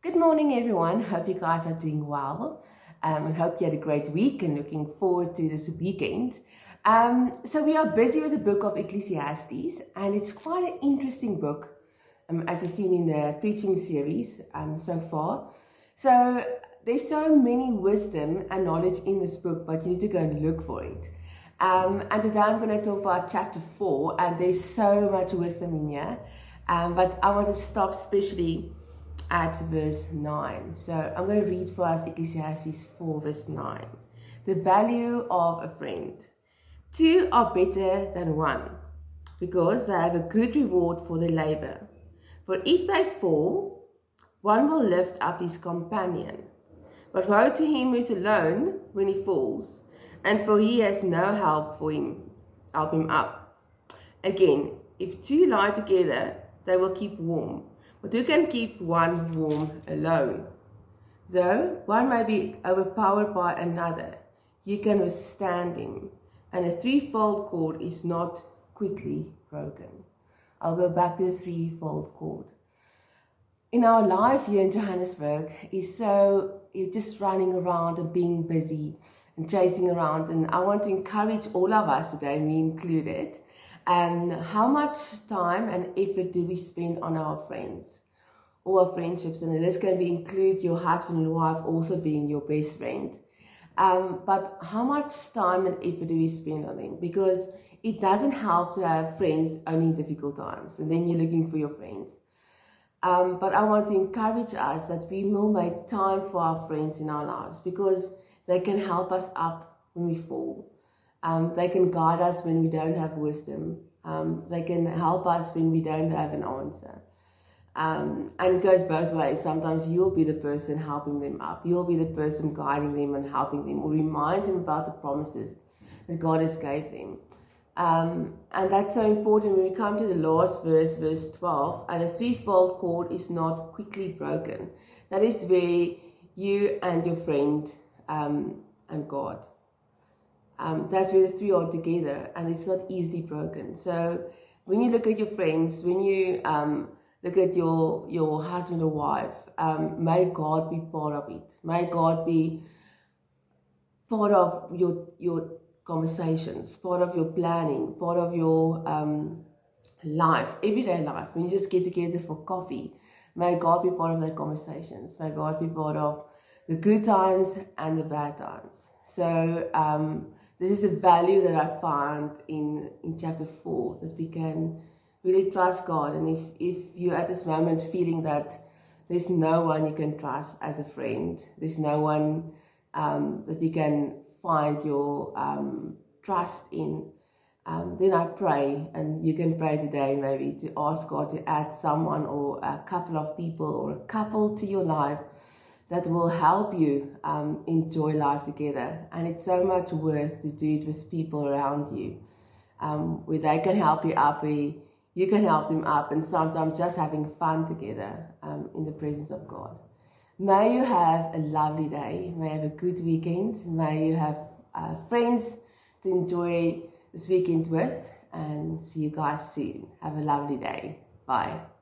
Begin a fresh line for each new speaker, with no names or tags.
Good morning, everyone. Hope you guys are doing well. Um, and hope you had a great week and looking forward to this weekend. Um, so we are busy with the book of Ecclesiastes, and it's quite an interesting book, um, as you've seen in the preaching series um, so far. So there's so many wisdom and knowledge in this book, but you need to go and look for it. Um, and today I'm going to talk about chapter four, and there's so much wisdom in here. Um, but I want to stop especially at verse 9. So I'm going to read for us Ecclesiastes 4, verse 9. The value of a friend. Two are better than one, because they have a good reward for their labor. For if they fall, one will lift up his companion. But woe to him who is alone when he falls, and for he has no help for him, help him up. Again, if two lie together, they will keep warm. But who can keep one warm alone? Though one may be overpowered by another, you can withstand him, and a threefold cord is not quickly broken. I'll go back to the threefold cord. In our life here in Johannesburg is so you're just running around and being busy and chasing around. And I want to encourage all of us today, me included, and how much time and effort do we spend on our friends or our friendships? And this can be include your husband and wife also being your best friend. Um, but how much time and effort do we spend on them? Because it doesn't help to have friends only in difficult times, and then you're looking for your friends. Um, but I want to encourage us that we will make time for our friends in our lives because they can help us up when we fall. Um, they can guide us when we don't have wisdom. Um, they can help us when we don't have an answer. Um, and it goes both ways. Sometimes you'll be the person helping them up. You'll be the person guiding them and helping them or remind them about the promises that God has gave them. Um, and that's so important when we come to the last verse, verse 12, and a threefold cord is not quickly broken. That is where you and your friend um, and God um, that's where the three are together and it's not easily broken. So when you look at your friends, when you um, look at your, your husband or wife, um, may God be part of it. May God be part of your, your conversations, part of your planning, part of your um, life, everyday life. When you just get together for coffee, may God be part of the conversations. May God be part of the good times and the bad times. So, um, this is a value that I found in, in chapter 4 that we can really trust God. And if, if you're at this moment feeling that there's no one you can trust as a friend, there's no one um, that you can find your um, trust in, um, then I pray, and you can pray today maybe to ask God to add someone or a couple of people or a couple to your life that will help you um, enjoy life together. And it's so much worth to do it with people around you, um, where they can help you up, where you can help them up, and sometimes just having fun together um, in the presence of God. May you have a lovely day. May you have a good weekend. May you have uh, friends to enjoy this weekend with, and see you guys soon. Have a lovely day. Bye.